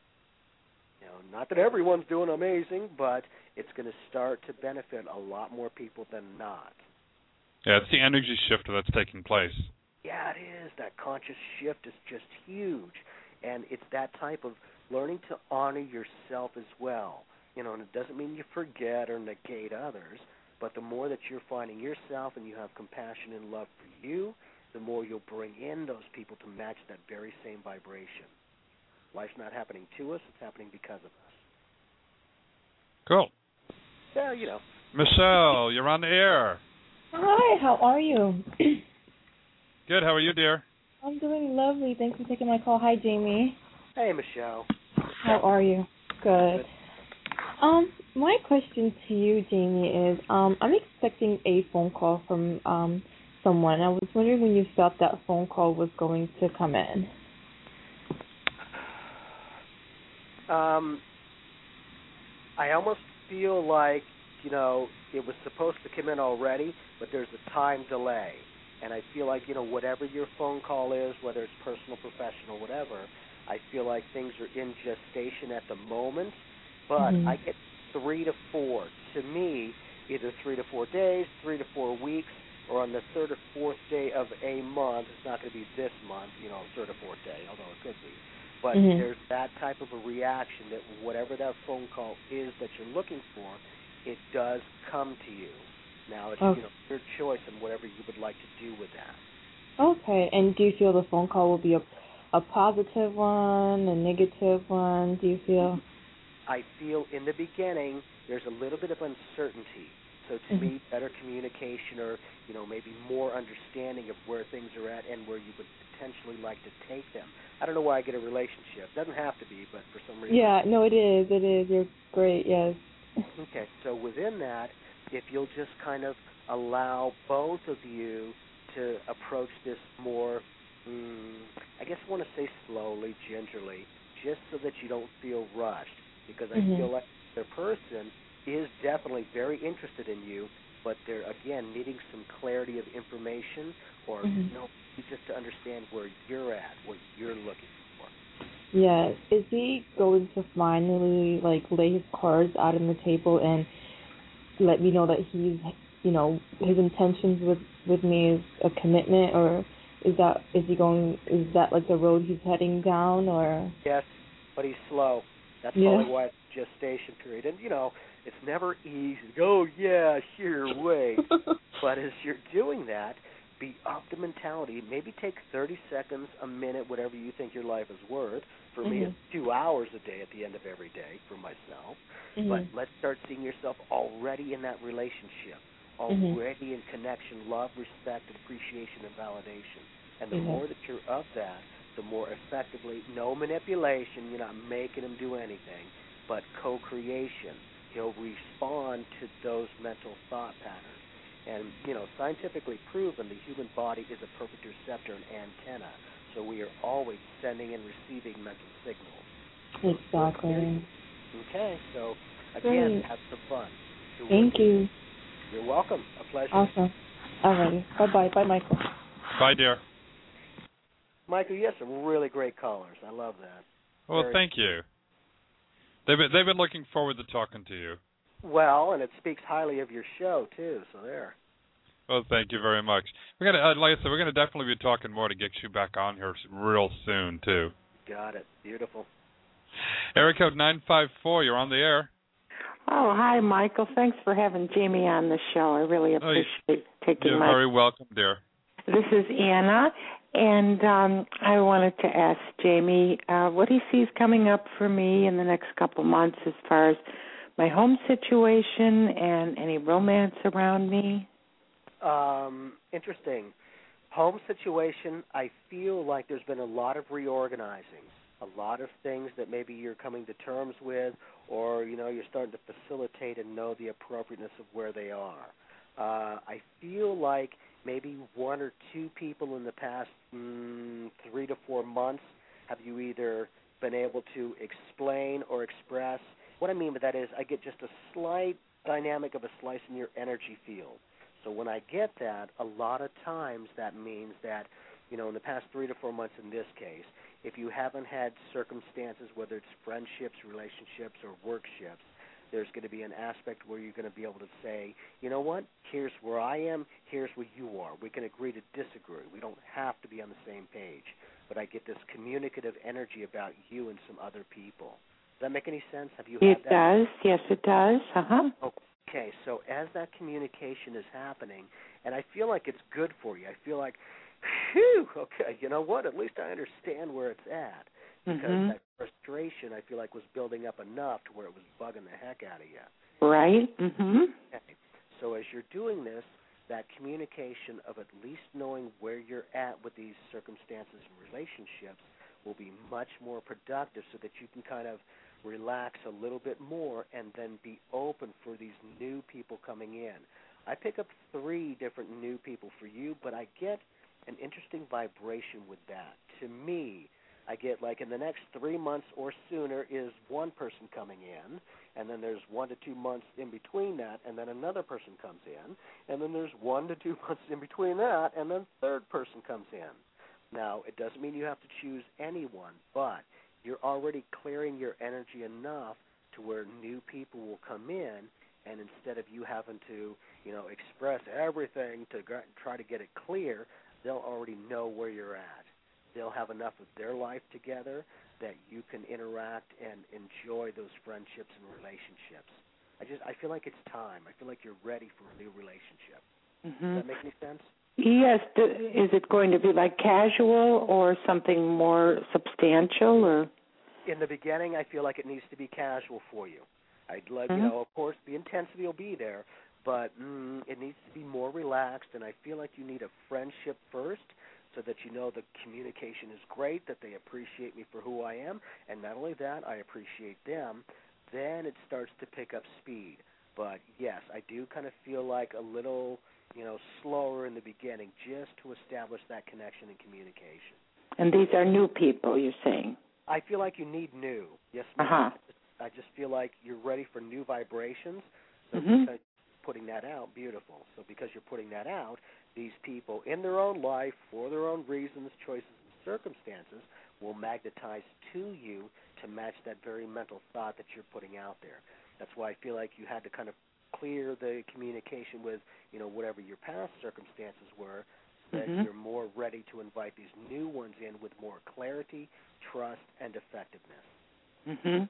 You know, not that everyone's doing amazing, but it's going to start to benefit a lot more people than not. Yeah, it's the energy shift that's taking place. Yeah, it is. That conscious shift is just huge. And it's that type of learning to honor yourself as well. You know, and it doesn't mean you forget or negate others, but the more that you're finding yourself and you have compassion and love for you, the more you'll bring in those people to match that very same vibration. Life's not happening to us, it's happening because of us. Cool. Yeah, you know. Michelle, [laughs] you're on the air. Hi, how are you? [clears throat] Good. How are you, dear? I'm doing lovely. Thanks for taking my call. Hi, Jamie. Hey, Michelle. How are you? Good. Um, my question to you, Jamie, is um, I'm expecting a phone call from um someone. I was wondering when you felt that phone call was going to come in. Um, I almost feel like you know it was supposed to come in already, but there's a time delay, and I feel like you know whatever your phone call is, whether it's personal, professional, whatever, I feel like things are in gestation at the moment, but Mhm. I get three to four. To me, either three to four days, three to four weeks, or on the third or fourth day of a month. It's not going to be this month, you know, third or fourth day, although it could be. But Mhm. there's that type of a reaction that whatever that phone call is that you're looking for, it does come to you. Now it's you know your choice and whatever you would like to do with that. Okay. And do you feel the phone call will be a a positive one, a negative one? Do you feel? I feel in the beginning there's a little bit of uncertainty. So to Mhm. me, better communication or you know maybe more understanding of where things are at and where you would potentially like to take them. I don't know why I get a relationship. Doesn't have to be, but for some reason. Yeah. No, it is. It is. You're great. Yes. [laughs] Okay, so within that, if you'll just kind of allow both of you to approach this more, mm, I guess I want to say slowly, gingerly, just so that you don't feel rushed. Because I Mhm. feel like the person is definitely very interested in you, but they're again needing some clarity of information, or Mhm. you know, just to understand where you're at, what you're looking for. Yes. Is he going to finally like lay his cards out on the table and let me know that he's, you know, his intentions with with me is a commitment, or is that is he going? Is that like the road he's heading down, or? Yes, but he's slow. That's Yeah. probably why it's gestation period. And you know, it's never easy to go, oh, yeah, sure, wait. [laughs] but as you're doing that, be up the mentality. Maybe take 30 seconds, a minute, whatever you think your life is worth. For me, Mhm. it's two hours a day at the end of every day for myself. Mhm. But let's start seeing yourself already in that relationship, Mhm. already in connection, love, respect, appreciation, and validation. And the Mhm. more that you're of that, the more effectively, no manipulation, you're not making him do anything, but co creation. He'll respond to those mental thought patterns. And, you know, scientifically proven the human body is a perfect receptor and antenna. So we are always sending and receiving mental signals. Exactly. Okay, so again, Great. have some fun. You're Thank working- you. You're welcome. A pleasure. Awesome. Alrighty. Bye bye. Bye, Michael. Bye, dear. Michael, you have some really great callers. I love that. Well, Very- thank you. They've been, they've been looking forward to talking to you. Well, and it speaks highly of your show too. So there. Well, thank you very much. We're gonna, uh, like I said, we're gonna definitely be talking more to get you back on here real soon too. Got it. Beautiful. Area code nine five four. You're on the air. Oh, hi, Michael. Thanks for having Jamie on the show. I really Oh, you- appreciate taking You're my. very welcome, dear. This is Anna, and um, I wanted to ask Jamie uh, what he sees coming up for me in the next couple months as far as my home situation and any romance around me. Um, interesting. Home situation. I feel like there's been a lot of reorganizing, a lot of things that maybe you're coming to terms with, or you know you're starting to facilitate and know the appropriateness of where they are. Uh, I feel like maybe one or two people in the past mm, three to four months have you either been able to explain or express. What I mean by that is I get just a slight dynamic of a slice in your energy field. So when I get that, a lot of times that means that, you know, in the past three to four months in this case, if you haven't had circumstances, whether it's friendships, relationships, or workships, there's going to be an aspect where you're going to be able to say, you know what, here's where I am, here's where you are. We can agree to disagree. We don't have to be on the same page. But I get this communicative energy about you and some other people. Does that make any sense? Have you It that? does. Yes, it does. Uh huh. Okay, so as that communication is happening, and I feel like it's good for you. I feel like, phew, okay, you know what? At least I understand where it's at because Mhm. that frustration I feel like was building up enough to where it was bugging the heck out of you. Right. Mm-hmm. Okay. So as you're doing this, that communication of at least knowing where you're at with these circumstances and relationships will be much more productive so that you can kind of relax a little bit more and then be open for these new people coming in. I pick up three different new people for you, but I get an interesting vibration with that. To me, I get like in the next three months or sooner is one person coming in, and then there's one to two months in between that, and then another person comes in, and then there's one to two [laughs] months in between that, and then third person comes in. Now, it doesn't mean you have to choose anyone, but you're already clearing your energy enough to where new people will come in, and instead of you having to, you know, express everything to try to get it clear, they'll already know where you're at. They'll have enough of their life together that you can interact and enjoy those friendships and relationships. I just I feel like it's time. I feel like you're ready for a new relationship. Mhm. Does that make any sense? Yes. Is it going to be like casual or something more substantial or? in the beginning, I feel like it needs to be casual for you. I'd like, Mhm. you know, of course, the intensity will be there, but mm, it needs to be more relaxed. And I feel like you need a friendship first, so that you know the communication is great, that they appreciate me for who I am, and not only that, I appreciate them. Then it starts to pick up speed. But yes, I do kind of feel like a little, you know, slower in the beginning, just to establish that connection and communication. And these are new people, you're saying? I feel like you need new. Yes, ma'am. Uh-huh. I just feel like you're ready for new vibrations. So Mhm. because putting that out, beautiful. So because you're putting that out, these people in their own life, for their own reasons, choices, and circumstances, will magnetize to you to match that very mental thought that you're putting out there. That's why I feel like you had to kind of clear the communication with, you know, whatever your past circumstances were, so that Mhm. you're more ready to invite these new ones in with more clarity, trust, and effectiveness. hmm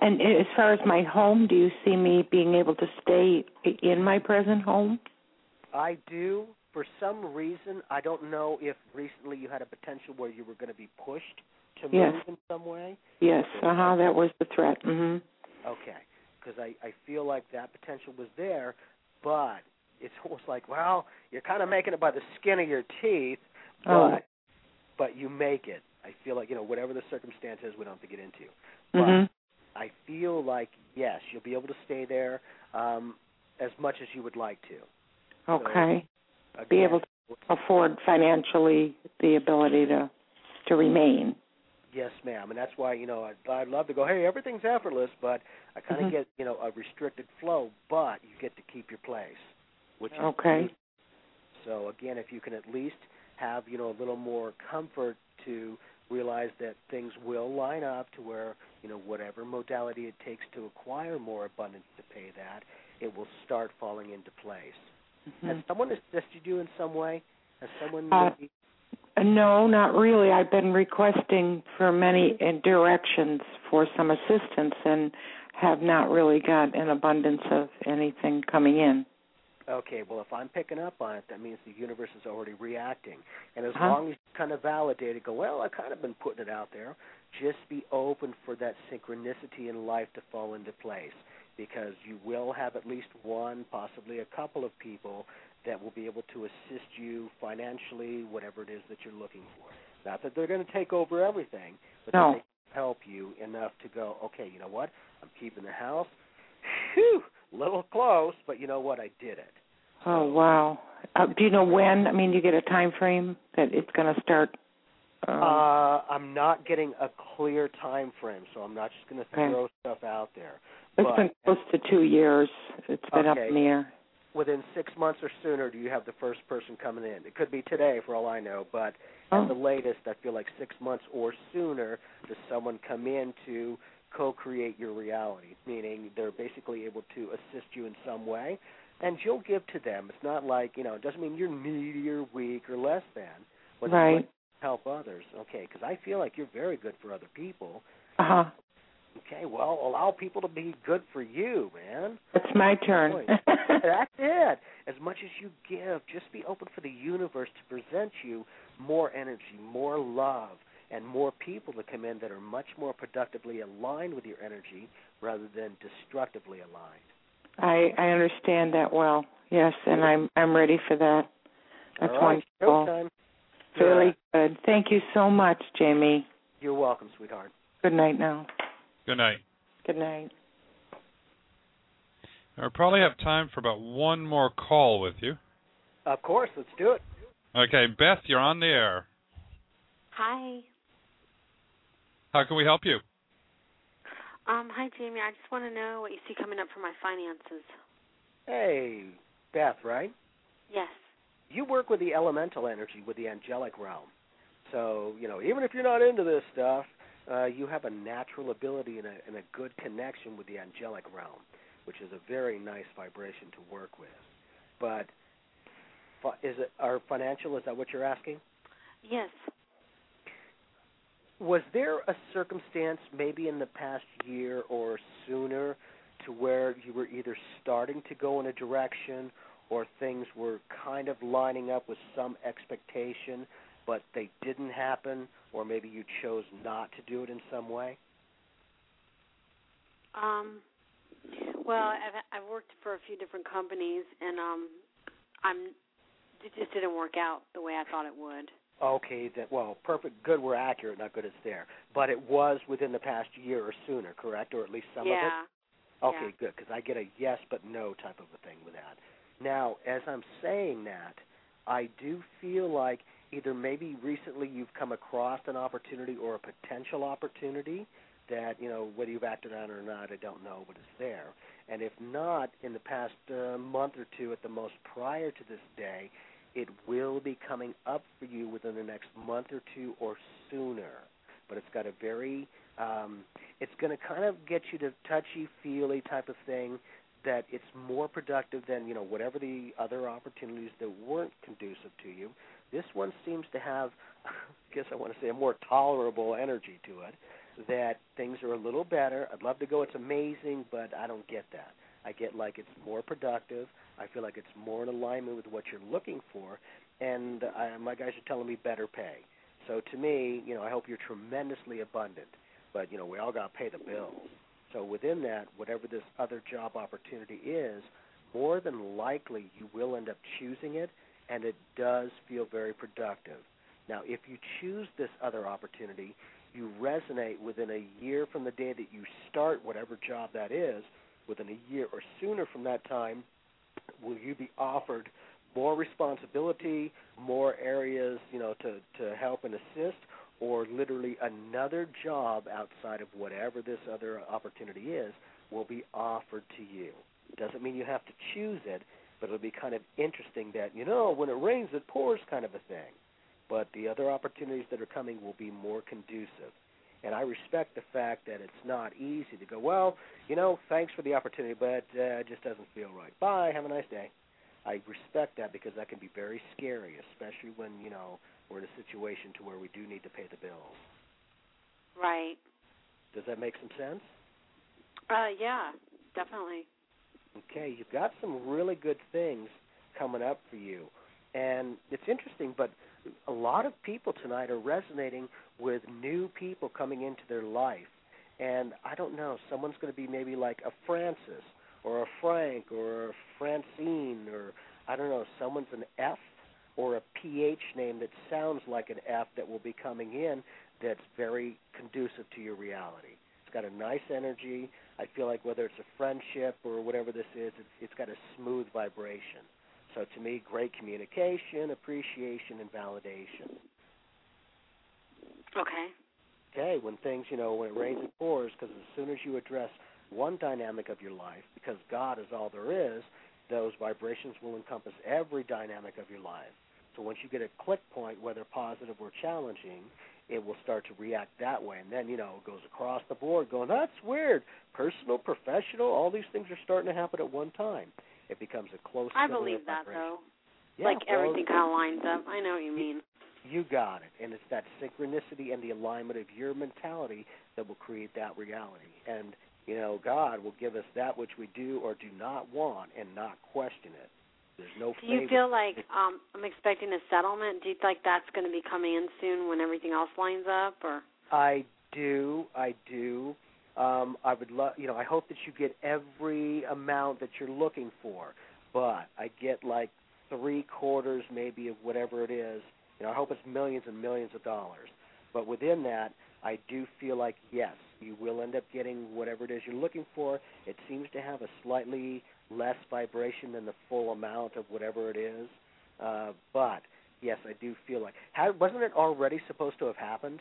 And as far as my home, do you see me being able to stay in my present home? I do. For some reason, I don't know if recently you had a potential where you were going to be pushed to Yes. move in some way. Yes. Uh huh. That was the threat. hmm Okay, because I I feel like that potential was there, but it's [laughs] almost like well, you're kind of making it by the skin of your teeth, but Oh. but you make it. I feel like you know whatever the circumstance is, we don't have to get into. hmm I feel like yes, you'll be able to stay there um, as much as you would like to. Okay. Again, Be able to afford financially the ability to to remain. Yes, ma'am, and that's why you know I'd, I'd love to go. Hey, everything's effortless, but I kind of Mhm. get you know a restricted flow, but you get to keep your place, which is Okay. So again, if you can at least have you know a little more comfort to realize that things will line up to where you know whatever modality it takes to acquire more abundance to pay that, it will start falling into place. Has Mhm. someone assisted you in some way? Has someone Uh, maybe- No, not really. I've been requesting for many directions for some assistance and have not really got an abundance of anything coming in. Okay, well, if I'm picking up on it, that means the universe is already reacting. And as Huh? long as you kind of validate it, go, well, I've kind of been putting it out there, just be open for that synchronicity in life to fall into place. Because you will have at least one, possibly a couple of people that will be able to assist you financially, whatever it is that you're looking for. Not that they're going to take over everything, but No. that they can help you enough to go, okay, you know what? I'm keeping the house. Whew, little close, but you know what? I did it. Oh wow! Uh, do you know when? I mean, you get a time frame that it's going to start. Um, Uh, I'm not getting a clear time frame, so I'm not just going to Okay. throw stuff out there. It's but been close to two years. It's been up Okay. in the air. within six months or sooner, do you have the first person coming in? It could be today, for all I know, but Oh. at the latest, I feel like six months or sooner, does someone come in to co-create your reality? Meaning they're basically able to assist you in some way, and you'll give to them. It's not like you know, it doesn't mean you're needy or weak or less than. But Right. help others. Okay, because I feel like you're very good for other people. Uh huh. Okay, well, allow people to be good for you, man. It's my turn. [laughs] That's it. As much as you give, just be open for the universe to present you more energy, more love, and more people to come in that are much more productively aligned with your energy rather than destructively aligned. I I understand that well. Yes, and I'm I'm ready for that. That's right, wonderful. Really good. Thank you so much, Jamie. You're welcome, sweetheart. Good night now. Good night. Good night. I probably have time for about one more call with you. Of course, let's do it. Okay, Beth, you're on the air. Hi. How can we help you? Um, hi, Jamie. I just want to know what you see coming up for my finances. Hey, Beth, right? Yes. You work with the elemental energy, with the angelic realm. So, you know, even if you're not into this stuff, uh, you have a natural ability and a, and a good connection with the angelic realm. which is a very nice vibration to work with. But is it our financial? Is that what you're asking? Yes. Was there a circumstance, maybe in the past year or sooner, to where you were either starting to go in a direction or things were kind of lining up with some expectation, but they didn't happen, or maybe you chose not to do it in some way? Um, well, I've I've worked for a few different companies, and um, I'm it just didn't work out the way I thought it would. Okay, then, well, perfect, good, we're accurate, not good, it's there. But it was within the past year or sooner, correct? Or at least some yeah. of it? Okay, Yeah. good, because I get a yes but no type of a thing with that. Now, as I'm saying that, I do feel like either maybe recently you've come across an opportunity or a potential opportunity that, you know, whether you've acted on it or not, I don't know, but it's there. And if not, in the past uh, month or two at the most prior to this day, it will be coming up for you within the next month or two or sooner. But it's got a very, um, it's going to kind of get you to touchy feely type of thing that it's more productive than you know whatever the other opportunities that weren't conducive to you. This one seems to have, [laughs] I guess I want to say, a more tolerable energy to it. That things are a little better. I'd love to go. It's amazing, but I don't get that. I get like it's more productive. I feel like it's more in alignment with what you're looking for, and I, my guys are telling me better pay. So to me, you know, I hope you're tremendously abundant, but you know, we all got to pay the bills. So within that, whatever this other job opportunity is, more than likely you will end up choosing it, and it does feel very productive. Now, if you choose this other opportunity, you resonate within a year from the day that you start whatever job that is, within a year or sooner from that time, will you be offered more responsibility, more areas, you know, to to help and assist, or literally another job outside of whatever this other opportunity is will be offered to you. Doesn't mean you have to choose it, but it'll be kind of interesting that you know when it rains it pours kind of a thing. But the other opportunities that are coming will be more conducive. And I respect the fact that it's not easy to go, well, you know, thanks for the opportunity, but uh, it just doesn't feel right. Bye, have a nice day. I respect that because that can be very scary, especially when, you know, we're in a situation to where we do need to pay the bills. Right. Does that make some sense? Uh, yeah, definitely. Okay, you've got some really good things coming up for you. And it's interesting, but a lot of people tonight are resonating with new people coming into their life. And I don't know, someone's going to be maybe like a Francis or a Frank or a Francine or I don't know, someone's an F or a PH name that sounds like an F that will be coming in that's very conducive to your reality. It's got a nice energy. I feel like whether it's a friendship or whatever this is, it's, it's got a smooth vibration. So to me, great communication, appreciation, and validation. Okay. Okay, when things, you know, when it rains it pours, because as soon as you address one dynamic of your life, because God is all there is, those vibrations will encompass every dynamic of your life. So once you get a click point, whether positive or challenging, it will start to react that way. And then, you know, it goes across the board going, that's weird. Personal, professional, all these things are starting to happen at one time. It becomes a close I believe that vibration. though. Yeah, like well, everything kind of lines up. I know what you mean. You got it. And it's that synchronicity and the alignment of your mentality that will create that reality. And, you know, God will give us that which we do or do not want and not question it. There's no Do you feel like um I'm expecting a settlement? Do you think that's going to be coming in soon when everything else lines up or I do. I do. Um, I would love, you know, I hope that you get every amount that you're looking for, but I get like three quarters maybe of whatever it is. You know, I hope it's millions and millions of dollars. But within that, I do feel like yes, you will end up getting whatever it is you're looking for. It seems to have a slightly less vibration than the full amount of whatever it is. Uh, but yes, I do feel like how, wasn't it already supposed to have happened?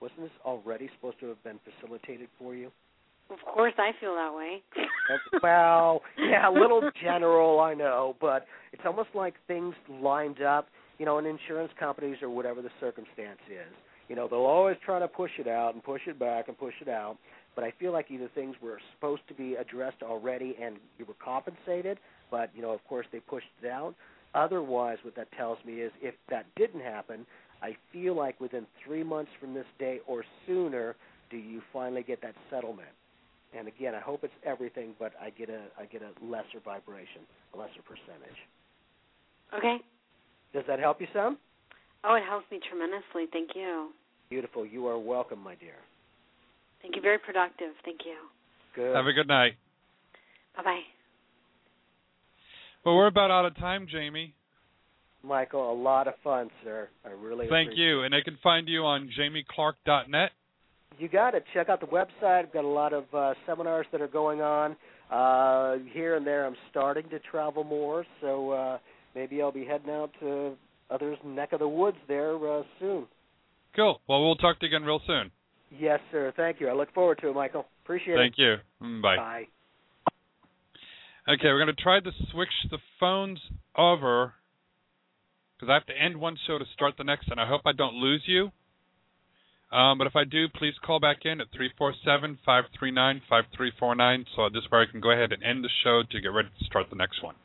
Wasn't this already supposed to have been facilitated for you? Of course I feel that way. well, yeah, a little [laughs] general, I know, but it's almost like things lined up, you know, in insurance companies or whatever the circumstance is. You know, they'll always try to push it out and push it back and push it out. But I feel like either things were supposed to be addressed already and you were compensated, but you know, of course, they pushed it out. Otherwise, what that tells me is if that didn't happen, I feel like within three months from this day or sooner, do you finally get that settlement? And again, I hope it's everything, but I get a I get a lesser vibration, a lesser percentage. Okay. Does that help you some? Oh, it helps me tremendously. Thank you. Beautiful. You are welcome, my dear. Thank you. Very productive. Thank you. Good. Have a good night. Bye bye. Well, we're about out of time, Jamie. Michael, a lot of fun, sir. I really Thank appreciate you. And they can find you on jamieclark.net. You got it. Check out the website. I've got a lot of uh, seminars that are going on. Uh, here and there, I'm starting to travel more, so uh, maybe I'll be heading out to others' neck of the woods there uh, soon. Cool. Well, we'll talk to you again real soon. Yes, sir. Thank you. I look forward to it, Michael. Appreciate Thank it. Thank you. Mm, Bye. Bye. Okay, we're going to try to switch the phones over because I have to end one show to start the next, and I hope I don't lose you. Um, but if I do, please call back in at 347-539-5349 so this way I can go ahead and end the show to get ready to start the next one.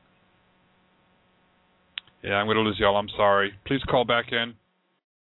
Yeah, I'm going to lose y'all. I'm sorry. Please call back in.